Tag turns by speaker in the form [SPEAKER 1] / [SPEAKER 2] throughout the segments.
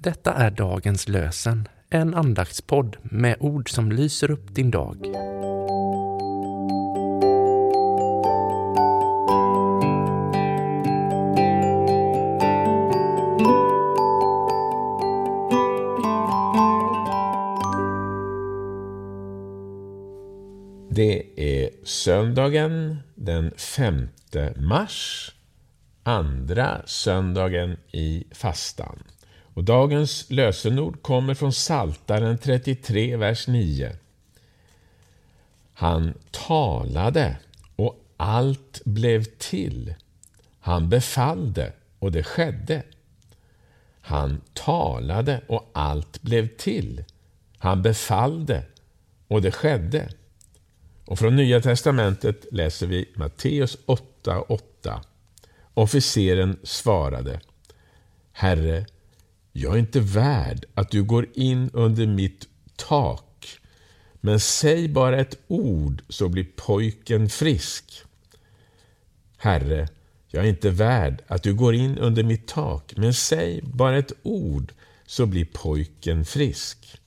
[SPEAKER 1] Detta är dagens lösen, en andaktspodd med ord som lyser upp din dag.
[SPEAKER 2] Det är söndagen den 5 mars, andra söndagen i fastan. Och dagens lösenord kommer från Saltaren 33, vers 9. Han talade och allt blev till. Han befallde och det skedde. Han talade och allt blev till. Han befallde och det skedde. Och från Nya testamentet läser vi Matteus 8.8. Officeren svarade Herre, jag är inte värd att du går in under mitt tak, men säg bara ett ord så blir pojken frisk. Herre, jag är inte värd att du går in under mitt tak, men säg bara ett ord så blir pojken frisk.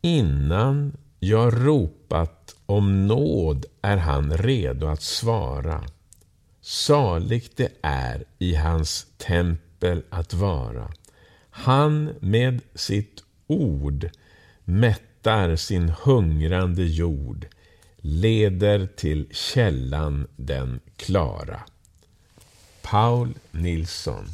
[SPEAKER 2] Innan jag ropat om nåd är han redo att svara. Saligt det är i hans tempel att vara. Han med sitt ord mättar sin hungrande jord, leder till källan den klara. Paul Nilsson.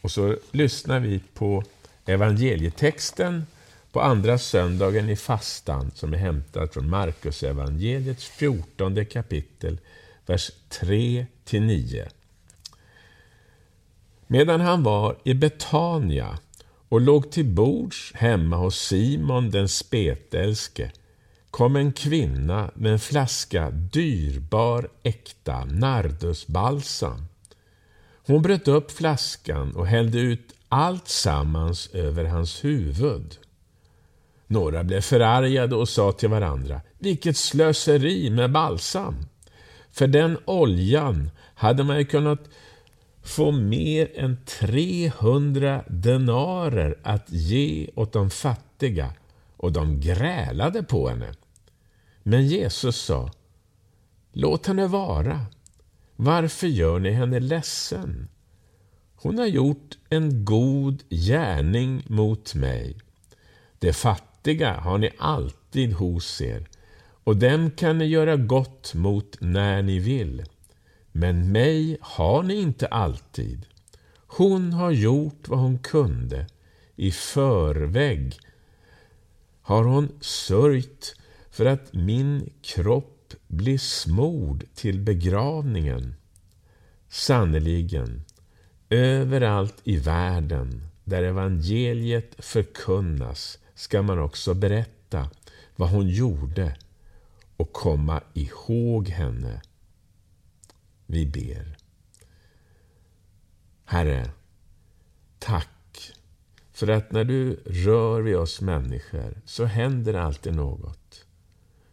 [SPEAKER 2] Och så lyssnar vi på evangelietexten på andra söndagen i fastan som är hämtad från Markus evangeliets 14 kapitel, vers 3-9. Medan han var i Betania och låg till bords hemma hos Simon den spetälske kom en kvinna med en flaska dyrbar äkta nardusbalsam. Hon bröt upp flaskan och hällde ut allt sammans över hans huvud. Några blev förargade och sa till varandra, vilket slöseri med balsam! För den oljan hade man ju kunnat få mer än 300 denarer att ge åt de fattiga och de grälade på henne. Men Jesus sa, låt henne vara. Varför gör ni henne ledsen? Hon har gjort en god gärning mot mig. Det fattiga har ni alltid hos er och dem kan ni göra gott mot när ni vill. Men mig har ni inte alltid. Hon har gjort vad hon kunde. I förväg har hon sörjt för att min kropp blir smord till begravningen. Sannerligen, överallt i världen där evangeliet förkunnas ska man också berätta vad hon gjorde och komma ihåg henne. Vi ber. Herre, tack för att när du rör vid oss människor så händer alltid något.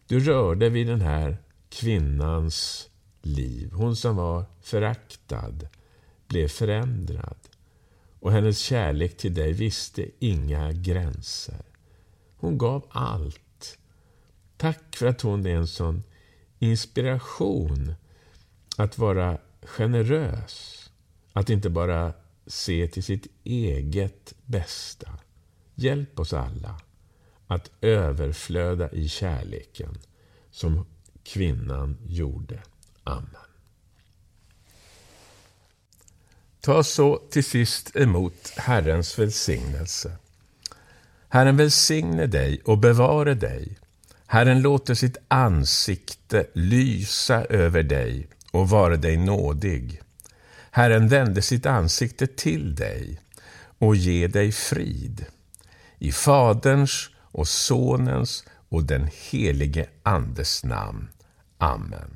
[SPEAKER 2] Du rörde vid den här kvinnans liv. Hon som var föraktad blev förändrad. Och hennes kärlek till dig visste inga gränser. Hon gav allt. Tack för att hon är en sån inspiration att vara generös. Att inte bara se till sitt eget bästa. Hjälp oss alla att överflöda i kärleken som kvinnan gjorde. Amen. Ta så till sist emot Herrens välsignelse. Herren välsigne dig och bevare dig. Herren låter sitt ansikte lysa över dig och vare dig nådig. Herren vände sitt ansikte till dig och ge dig frid. I Faderns och Sonens och den helige Andes namn. Amen.